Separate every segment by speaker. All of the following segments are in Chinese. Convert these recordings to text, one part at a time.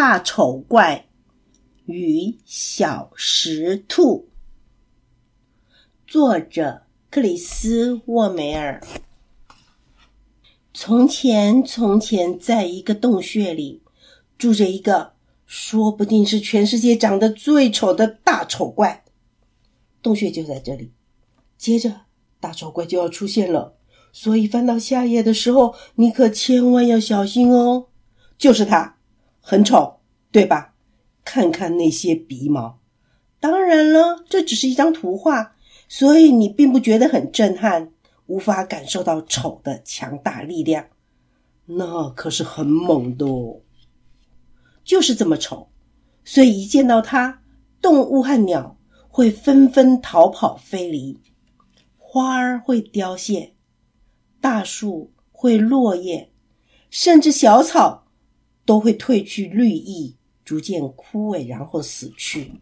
Speaker 1: 大丑怪与小石兔》，作者克里斯·沃梅尔。从前，从前，在一个洞穴里，住着一个说不定是全世界长得最丑的大丑怪。洞穴就在这里。接着，大丑怪就要出现了，所以翻到下页的时候，你可千万要小心哦。就是他，很丑，对吧？看看那些鼻毛。当然了，这只是一张图画，所以你并不觉得很震撼。无法感受到丑的强大力量，那可是很猛的哦。就是这么丑，所以一见到它，动物和鸟会纷纷逃跑飞离，花儿会凋谢，大树会落叶，甚至小草都会褪去绿意，逐渐枯萎，然后死去。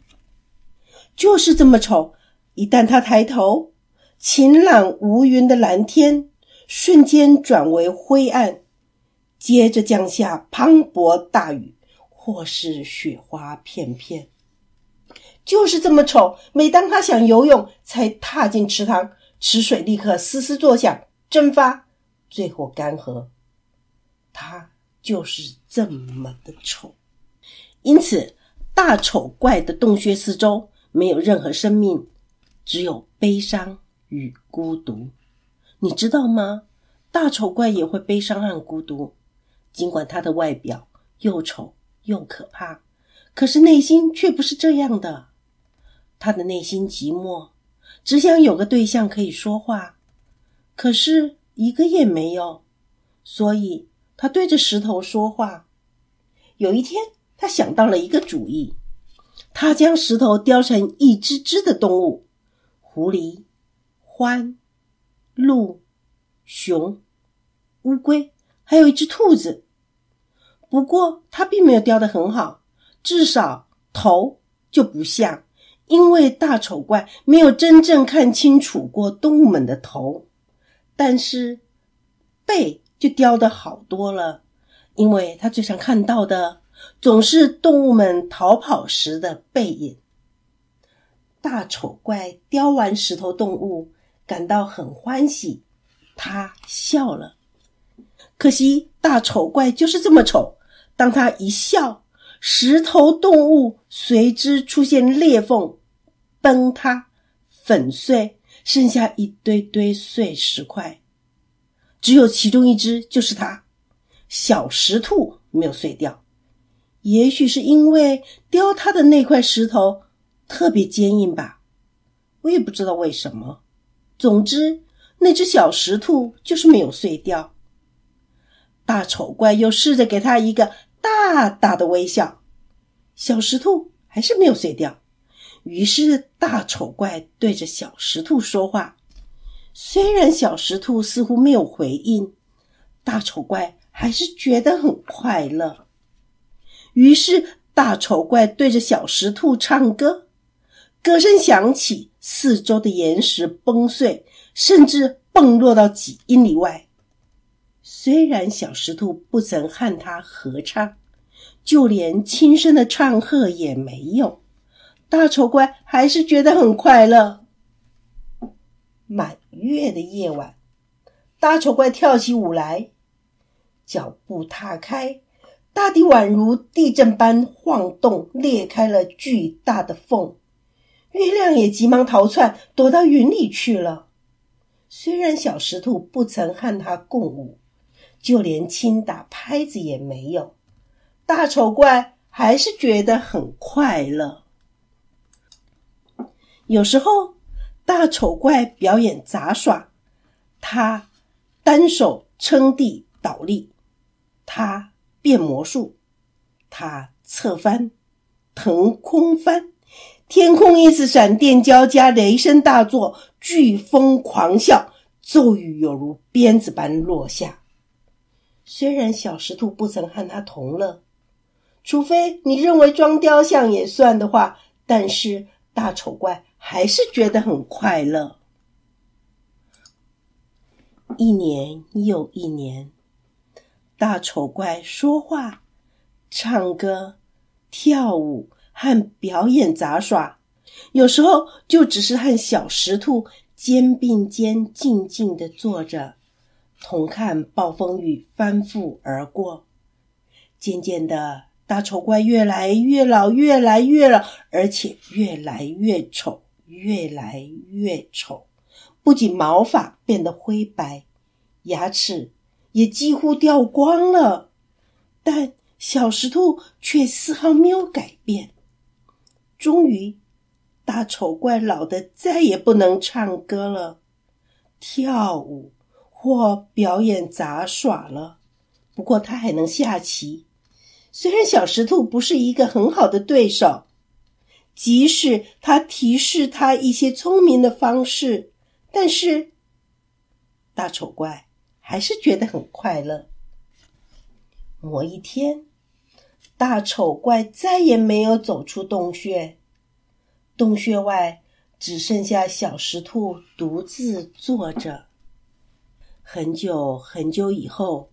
Speaker 1: 就是这么丑，一旦他抬头。晴朗无云的蓝天瞬间转为灰暗，接着降下磅礴大雨，或是雪花片片。就是这么丑。每当他想游泳，才踏进池塘，池水立刻嘶嘶作响，蒸发，最后干涸。他就是这么的丑。因此，大丑怪的洞穴四周没有任何生命，只有悲伤。与孤独，你知道吗？大丑怪也会悲伤和孤独，尽管他的外表又丑又可怕，可是内心却不是这样的。他的内心寂寞，只想有个对象可以说话，可是一个也没有，所以他对着石头说话。有一天，他想到了一个主意，他将石头雕成一只只的动物，狐狸。獾、鹿、熊、乌龟，还有一只兔子。不过，它并没有雕得很好，至少头就不像，因为大丑怪没有真正看清楚过动物们的头。但是，背就雕的好多了，因为他最常看到的总是动物们逃跑时的背影。大丑怪雕完石头动物。感到很欢喜，他笑了。可惜大丑怪就是这么丑。当他一笑，石头动物随之出现裂缝，崩塌、粉碎，剩下一堆堆碎石块。只有其中一只，就是它，小石兔没有碎掉。也许是因为雕它的那块石头特别坚硬吧，我也不知道为什么。总之，那只小石兔就是没有碎掉。大丑怪又试着给他一个大大的微笑，小石兔还是没有碎掉。于是，大丑怪对着小石兔说话。虽然小石兔似乎没有回应，大丑怪还是觉得很快乐。于是，大丑怪对着小石兔唱歌。歌声响起，四周的岩石崩碎，甚至蹦落到几英里外。虽然小石兔不曾和他合唱，就连轻声的唱和也没有，大丑怪还是觉得很快乐。满月的夜晚，大丑怪跳起舞来，脚步踏开，大地宛如地震般晃动，裂开了巨大的缝。月亮也急忙逃窜，躲到云里去了。虽然小石兔不曾和他共舞，就连轻打拍子也没有，大丑怪还是觉得很快乐。有时候，大丑怪表演杂耍，他单手撑地倒立，他变魔术，他侧翻、腾空翻。天空一次闪电交加，雷声大作，飓风狂啸，骤雨犹如鞭子般落下。虽然小石兔不曾和他同乐，除非你认为装雕像也算的话，但是大丑怪还是觉得很快乐。一年又一年，大丑怪说话、唱歌、跳舞和表演杂耍，有时候就只是和小石兔肩并肩静静的坐着，同看暴风雨翻覆而过。渐渐的，大丑怪越来越老，越来越老，而且越来越丑，越来越丑。不仅毛发变得灰白，牙齿也几乎掉光了，但小石兔却丝毫没有改变。终于，大丑怪老的再也不能唱歌了、跳舞或表演杂耍了。不过，他还能下棋。虽然小石兔不是一个很好的对手，即使他提示他一些聪明的方式，但是大丑怪还是觉得很快乐。某一天，大丑怪再也没有走出洞穴，洞穴外只剩下小石兔独自坐着。很久很久以后，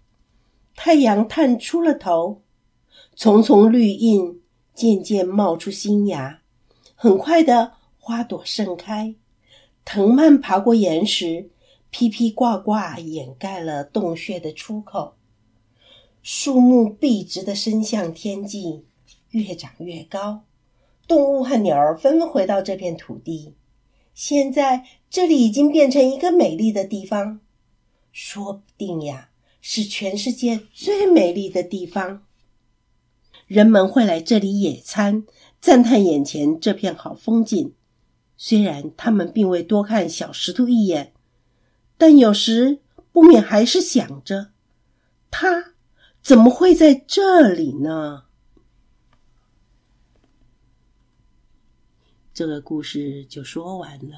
Speaker 1: 太阳探出了头。丛丛绿荫渐渐冒出新芽，很快的花朵盛开，藤蔓爬过岩石，披披挂挂掩盖了洞穴的出口。树木笔直的伸向天际，越长越高。动物和鸟儿纷纷回到这片土地。现在这里已经变成一个美丽的地方，说不定呀，是全世界最美丽的地方。人们会来这里野餐，赞叹眼前这片好风景。虽然他们并未多看小石头一眼，但有时不免还是想着：他怎么会在这里呢？这个故事就说完了。